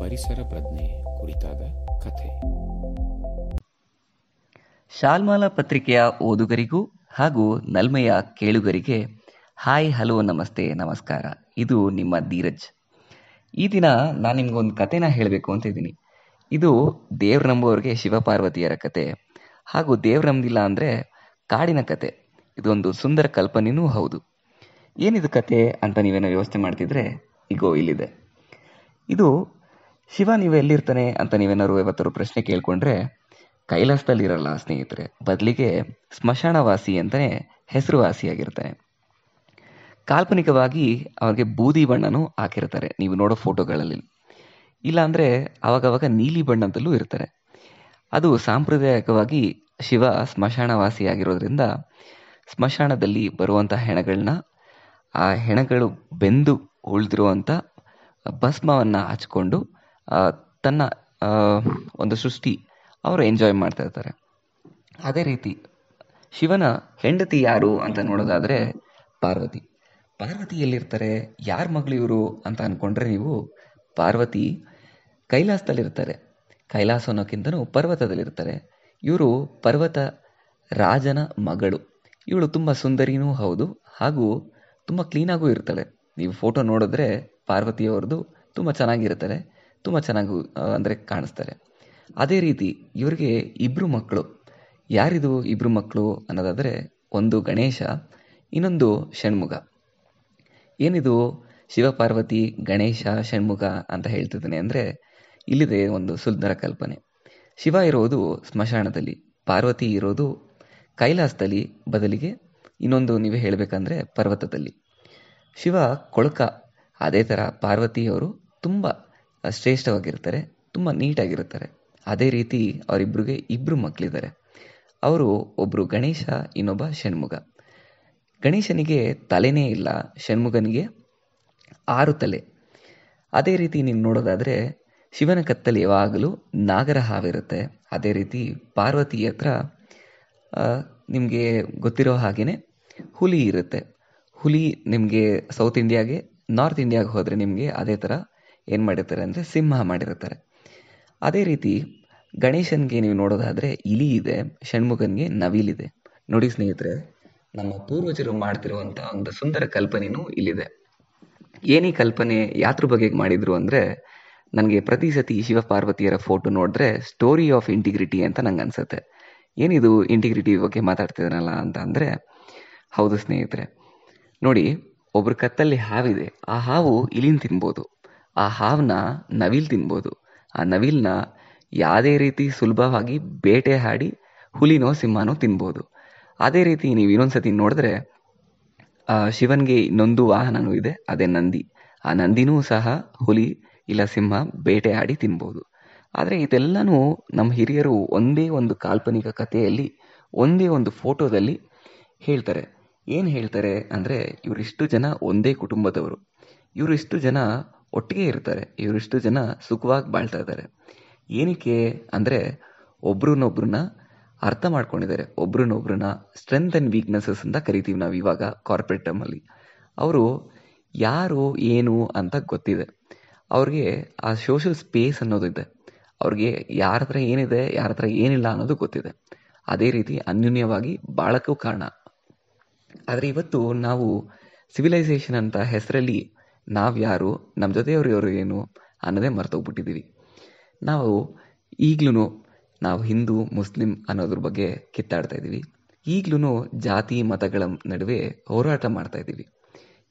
ಪರಿಸರ ಪ್ರಜ್ಞೆ ಕುರಿತಾದ ಕಥೆ. ಶಾಲ್ಮಾಲ ಪತ್ರಿಕೆಯ ಓದುಗರಿಗೂ ಹಾಗೂ ನಲ್ಮೆಯ ಕೇಳುಗರಿಗೆ ಹಾಯ್, ಹಲೋ, ನಮಸ್ತೆ, ನಮಸ್ಕಾರ. ಇದು ನಿಮ್ಮ ಧೀರಜ್. ಈ ದಿನ ನಾನು ನಿಮ್ಗೊಂದು ಕಥೆನ ಹೇಳಬೇಕು ಅಂತ ಇದ್ದೀನಿ. ಇದು ದೇವ್ರ ನಂಬುವವ್ರಿಗೆ ಶಿವಪಾರ್ವತಿಯರ ಕತೆ ಹಾಗೂ ದೇವ್ರ ನಂಬಿಲ್ಲ ಅಂದರೆ ಕಾಡಿನ ಕತೆ ಇದೊಂದು ಸುಂದರ ಕಲ್ಪನೆಯೂ ಹೌದು. ಏನಿದು ಕತೆ ಅಂತ ನೀವೇನೋ ವ್ಯವಸ್ಥೆ ಮಾಡ್ತಿದ್ರೆ ಇಗೋ, ಇಲ್ಲಿದೆ. ಇದು, ಶಿವ ನೀವು ಎಲ್ಲಿರ್ತಾನೆ ಅಂತ ನೀವೇನಾದ್ರು ಯಾವತ್ತಾರು ಪ್ರಶ್ನೆ ಕೇಳ್ಕೊಂಡ್ರೆ ಕೈಲಾಸದಲ್ಲಿ ಇರಲ್ಲ ಸ್ನೇಹಿತರೆ. ಬದಲಿಗೆ ಸ್ಮಶಾನವಾಸಿ ಅಂತಲೇ ಹೆಸರುವಾಸಿಯಾಗಿರ್ತಾನೆ. ಕಾಲ್ಪನಿಕವಾಗಿ ಅವರಿಗೆ ಬೂದಿ ಬಣ್ಣನೂ ಹಾಕಿರ್ತಾರೆ. ನೀವು ನೋಡೋ ಫೋಟೋಗಳಲ್ಲಿ. ಇಲ್ಲಾಂದರೆ ಅವಾಗವಾಗ ನೀಲಿ ಬಣ್ಣದಲ್ಲೂ ಇರ್ತಾರೆ. ಅದು ಸಾಂಪ್ರದಾಯಿಕವಾಗಿ ಶಿವ ಸ್ಮಶಾನವಾಸಿಯಾಗಿರೋದ್ರಿಂದ ಸ್ಮಶಾನದಲ್ಲಿ ಬರುವಂಥ ಹೆಣಗಳನ್ನ ಆ ಹೆಣಗಳು ಬೆಂದು ಉಳಿದಿರುವಂಥ ಭಸ್ಮವನ್ನು ಹಚ್ಕೊಂಡು ತನ್ನ ಒಂದು ಸೃಷ್ಟಿ ಅವರು ಎಂಜಾಯ್ ಮಾಡ್ತಾ ಇರ್ತಾರೆ. ಅದೇ ರೀತಿ ಶಿವನ ಹೆಂಡತಿ ಯಾರು ಅಂತ ನೋಡೋದಾದರೆ ಪಾರ್ವತಿ. ಪಾರ್ವತಿ ಎಲ್ಲಿರ್ತಾರೆ, ಯಾರ ಮಗಳು ಇವರು ಅಂತ ಅಂದ್ಕೊಂಡ್ರೆ ನೀವು ಪಾರ್ವತಿ ಕೈಲಾಸದಲ್ಲಿರ್ತಾರೆ. ಕೈಲಾಸ ಅನ್ನೋಕ್ಕಿಂತನೂ ಪರ್ವತದಲ್ಲಿರ್ತಾರೆ. ಇವರು ಪರ್ವತ ರಾಜನ ಮಗಳು. ಇವಳು ತುಂಬ ಸುಂದರಿನೂ ಹೌದು. ಹಾಗೂ ತುಂಬ ಕ್ಲೀನಾಗೂ ಇರ್ತಾಳೆ ನೀವು ಫೋಟೋ ನೋಡಿದ್ರೆ ಪಾರ್ವತಿಯವ್ರದ್ದು ತುಂಬ ಚೆನ್ನಾಗಿರ್ತಾರೆ ತುಂಬ ಚೆನ್ನಾಗೂ ಅಂದರೆ ಕಾಣಿಸ್ತಾರೆ ಅದೇ ರೀತಿ ಇವರಿಗೆ ಇಬ್ಬರು ಮಕ್ಕಳು ಯಾರಿದು ಇಬ್ಬರು ಮಕ್ಕಳು ಅನ್ನೋದಾದರೆ ಒಂದು ಗಣೇಶ, ಇನ್ನೊಂದು ಷಣ್ಮುಗ. ಏನಿದು ಶಿವಪಾರ್ವತಿ, ಗಣೇಶ, ಷಣ್ಮುಗ ಅಂತ ಹೇಳ್ತಿದ್ದಾನೆ ಅಂದರೆ ಇಲ್ಲಿದೆ ಒಂದು ಸುಂದರ ಕಲ್ಪನೆ. ಶಿವ ಇರೋದು ಸ್ಮಶಾನದಲ್ಲಿ, ಪಾರ್ವತಿ ಇರೋದು ಕೈಲಾಸದಲ್ಲಿ ಬದಲಿಗೆ ಇನ್ನೊಂದು ನೀವು ಹೇಳಬೇಕಂದ್ರೆ ಪರ್ವತದಲ್ಲಿ. ಶಿವ ಕೊಳಕ, ಅದೇ ಥರ ಪಾರ್ವತಿಯವರು ತುಂಬ ಶ್ರೇಷ್ಠವಾಗಿರ್ತಾರೆ, ತುಂಬ ನೀಟಾಗಿರ್ತಾರೆ ಅದೇ ರೀತಿ ಅವರಿಬ್ಬರಿಗೆ ಇಬ್ಬರು ಮಕ್ಕಳಿದ್ದಾರೆ ಅವರು ಒಬ್ಬರು ಗಣೇಶ, ಇನ್ನೊಬ್ಬ ಷಣ್ಮುಗ. ಗಣೇಶನಿಗೆ ತಲೆನೇ ಇಲ್ಲ, ಷಣ್ಮುಗನಿಗೆ ಆರು ತಲೆ. ಅದೇ ರೀತಿ ನೀವು ನೋಡೋದಾದರೆ ಶಿವನ ಕತ್ತಲೆ ಯಾವಾಗಲೂ ನಾಗರ ಹಾವಿರುತ್ತೆ. ಅದೇ ರೀತಿ ಪಾರ್ವತಿ ಹತ್ರ ನಿಮಗೆ ಗೊತ್ತಿರೋ ಹಾಗೆಯೇ ಹುಲಿ ಇರುತ್ತೆ. ಹುಲಿ ನಿಮಗೆ ಸೌತ್ ಇಂಡಿಯಾಗೆ ನಾರ್ತ್ ಇಂಡಿಯಾಗೆ ಹೋದರೆ ನಿಮಗೆ ಅದೇ ಥರ ಏನು ಮಾಡಿರ್ತಾರೆ ಅಂದರೆ ಸಿಂಹ ಮಾಡಿರ್ತಾರೆ. ಅದೇ ರೀತಿ ಗಣೇಶನ್ಗೆ ನೀವು ನೋಡೋದಾದರೆ ಇಲಿ ಇದೆ, ಷಣ್ಮುಖನಿಗೆ ನವಿಲಿದೆ. ನೋಡಿ ಸ್ನೇಹಿತರೆ, ನಮ್ಮ ಪೂರ್ವಜರು ಮಾಡ್ತಿರುವಂಥ ಒಂದು ಸುಂದರ ಕಲ್ಪನೆಯೂ ಇಲ್ಲಿದೆ. ಏನೇ ಕಲ್ಪನೆ ಯಾತ್ರ ಬಗ್ಗೆ ಮಾಡಿದ್ರು ಅಂದರೆ, ನನಗೆ ಪ್ರತಿ ಸತಿ ಶಿವಪಾರ್ವತಿಯರ ಫೋಟೋ ನೋಡಿದ್ರೆ ಸ್ಟೋರಿ ಆಫ್ ಇಂಟಿಗ್ರಿಟಿ ಅಂತ ನಂಗೆ ಅನ್ಸುತ್ತೆ ಏನಿದು ಇಂಟಿಗ್ರಿಟಿ ಬಗ್ಗೆ ಮಾತಾಡ್ತಿದ್ದಾನಲ್ಲ ಅಂತ ಅಂದರೆ ಹೌದು ಸ್ನೇಹಿತರೆ. ನೋಡಿ, ಒಬ್ರ ಕತ್ತಲ್ಲಿ ಹಾವಿದೆ. ಆ ಹಾವು ಇಲಿನ ತಿನ್ಬೋದು. ಆ ಹಾವನ್ನ ನವಿಲ್ ತಿನ್ಬೋದು. ಆ ನವಿಲ್ನ ಯಾವುದೇ ರೀತಿ ಸುಲಭವಾಗಿ ಬೇಟೆ ಹಾಡಿ ಹುಲಿನೋ ಸಿಂಹನೋ ತಿನ್ಬೋದು. ಅದೇ ರೀತಿ ನೀವು ಇನ್ನೊಂದ್ಸತಿ ನೋಡಿದ್ರೆ ಶಿವನ್ಗೆ ಇನ್ನೊಂದು ವಾಹನನೂ ಇದೆ. ಅದೇ ನಂದಿ. ಆ ನಂದಿನೂ ಸಹ ಹುಲಿ ಇಲ್ಲ ಸಿಂಹ ಬೇಟೆ ಆಡಿ ತಿನ್ಬೋದು. ಆದರೆ ಇದೆಲ್ಲನೂ ನಮ್ಮ ಹಿರಿಯರು ಒಂದೇ ಒಂದು ಕಾಲ್ಪನಿಕ ಕಥೆಯಲ್ಲಿ, ಒಂದೇ ಒಂದು ಫೋಟೋದಲ್ಲಿ ಹೇಳ್ತಾರೆ. ಏನು ಹೇಳ್ತಾರೆ ಅಂದರೆ ಇವರಿಷ್ಟು ಜನ ಒಂದೇ ಕುಟುಂಬದವರು. ಇವರಿಷ್ಟು ಜನ ಒಟ್ಟಿಗೆ ಇರ್ತಾರೆ. ಇವರಿಷ್ಟು ಜನ ಸುಖವಾಗಿ ಬಾಳ್ತಾ ಇದ್ದಾರೆ. ಏನಕ್ಕೆ ಅಂದರೆ ಒಬ್ರನ್ನೊಬ್ರನ್ನ ಅರ್ಥ ಮಾಡ್ಕೊಂಡಿದ್ದಾರೆ. ಒಬ್ರನ್ನೊಬ್ರನ್ನ ಸ್ಟ್ರೆಂತ್ ಆ್ಯಂಡ್ ವೀಕ್ನೆಸಸ್ ಅಂತ ಕರಿತೀವಿ ನಾವು ಇವಾಗ ಕಾರ್ಪೊರೇಟ್ ಟರ್ಮಲ್ಲಿ ಅವರು ಯಾರು, ಏನು ಅಂತ ಗೊತ್ತಿದೆ. ಅವ್ರಿಗೆ ಆ ಸೋಷಲ್ ಸ್ಪೇಸ್ ಅನ್ನೋದು ಇದೆ. ಅವ್ರಿಗೆ ಯಾರ ಹತ್ರ ಏನಿದೆ, ಯಾರ ಹತ್ರ ಏನಿಲ್ಲ ಅನ್ನೋದು ಗೊತ್ತಿದೆ. ಅದೇ ರೀತಿ ಅನ್ಯೂನ್ಯವಾಗಿ ಬಾಳಕ್ಕೂ ಕಾರಣ. ಆದರೆ ಇವತ್ತು ನಾವು ಸಿವಿಲೈಸೇಷನ್ ಅಂತ ಹೆಸರಲ್ಲಿ ನಾವು ಯಾರು ನಮ್ಮ ಜೊತೆಯವರು ಇವರು ಏನು ಅನ್ನೋದೇ ಮರ್ತೋಗ್ಬಿಟ್ಟಿದ್ದೀವಿ ನಾವು ಈಗ್ಲೂ ನಾವು ಹಿಂದೂ, ಮುಸ್ಲಿಂ ಅನ್ನೋದ್ರ ಬಗ್ಗೆ ಕಿತ್ತಾಡ್ತಾ ಇದ್ದೀವಿ ಈಗ್ಲೂ ಜಾತಿ, ಮತಗಳ ನಡುವೆ ಹೋರಾಟ ಮಾಡ್ತಾ ಇದ್ದೀವಿ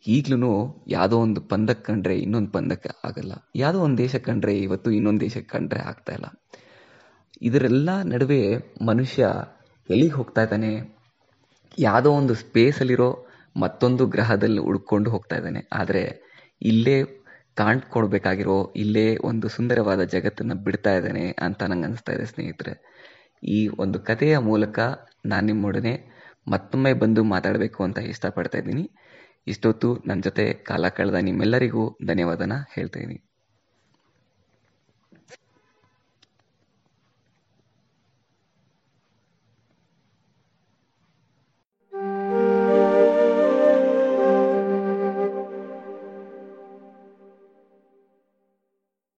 ಈಗ್ಲೂ ಯಾವುದೋ ಒಂದು ಪಂದಕ್ಕೆ ಕಂಡ್ರೆ ಇನ್ನೊಂದು ಪಂದಕ್ಕೆ ಆಗಲ್ಲ. ಯಾವುದೋ ಒಂದು ದೇಶ ಕಂಡ್ರೆ ಇವತ್ತು ಇನ್ನೊಂದು ದೇಶಕ್ಕೆ ಕಂಡ್ರೆ ಆಗ್ತಾ ಇಲ್ಲ. ಇದರೆಲ್ಲ ನಡುವೆ ಮನುಷ್ಯ ಎಲ್ಲಿಗೆ ಹೋಗ್ತಾ ಇದ್ದಾನೆ? ಯಾವುದೋ ಒಂದು ಸ್ಪೇಸಲ್ಲಿರೋ ಮತ್ತೊಂದು ಗ್ರಹದಲ್ಲಿ ಹುಡ್ಕೊಂಡು ಹೋಗ್ತಾ ಇದ್ದಾನೆ. ಆದರೆ ಇಲ್ಲೇ ಕಾಣ್ಕೊಡ್ಬೇಕಾಗಿರೋ, ಇಲ್ಲೇ ಒಂದು ಸುಂದರವಾದ ಜಗತ್ತನ್ನು ಬಿಡ್ತಾ ಇದ್ದಾನೆ ಅಂತ ನಂಗೆ ಅನಿಸ್ತಾ ಇದೆ ಸ್ನೇಹಿತರೆ. ಈ ಒಂದು ಕಥೆಯ ಮೂಲಕ ನಾನು ನಿಮ್ಮೊಡನೆ ಮತ್ತೊಮ್ಮೆ ಬಂದು ಮಾತಾಡಬೇಕು ಅಂತ ಇಷ್ಟಪಡ್ತಾ ಇದ್ದೀನಿ. ಇಷ್ಟೊತ್ತು ನನ್ನ ಜೊತೆ ಕಾಲ ಕಳೆದ ನಿಮ್ಮೆಲ್ಲರಿಗೂ ಧನ್ಯವಾದನ ಹೇಳ್ತಾ ಇದ್ದೀನಿ.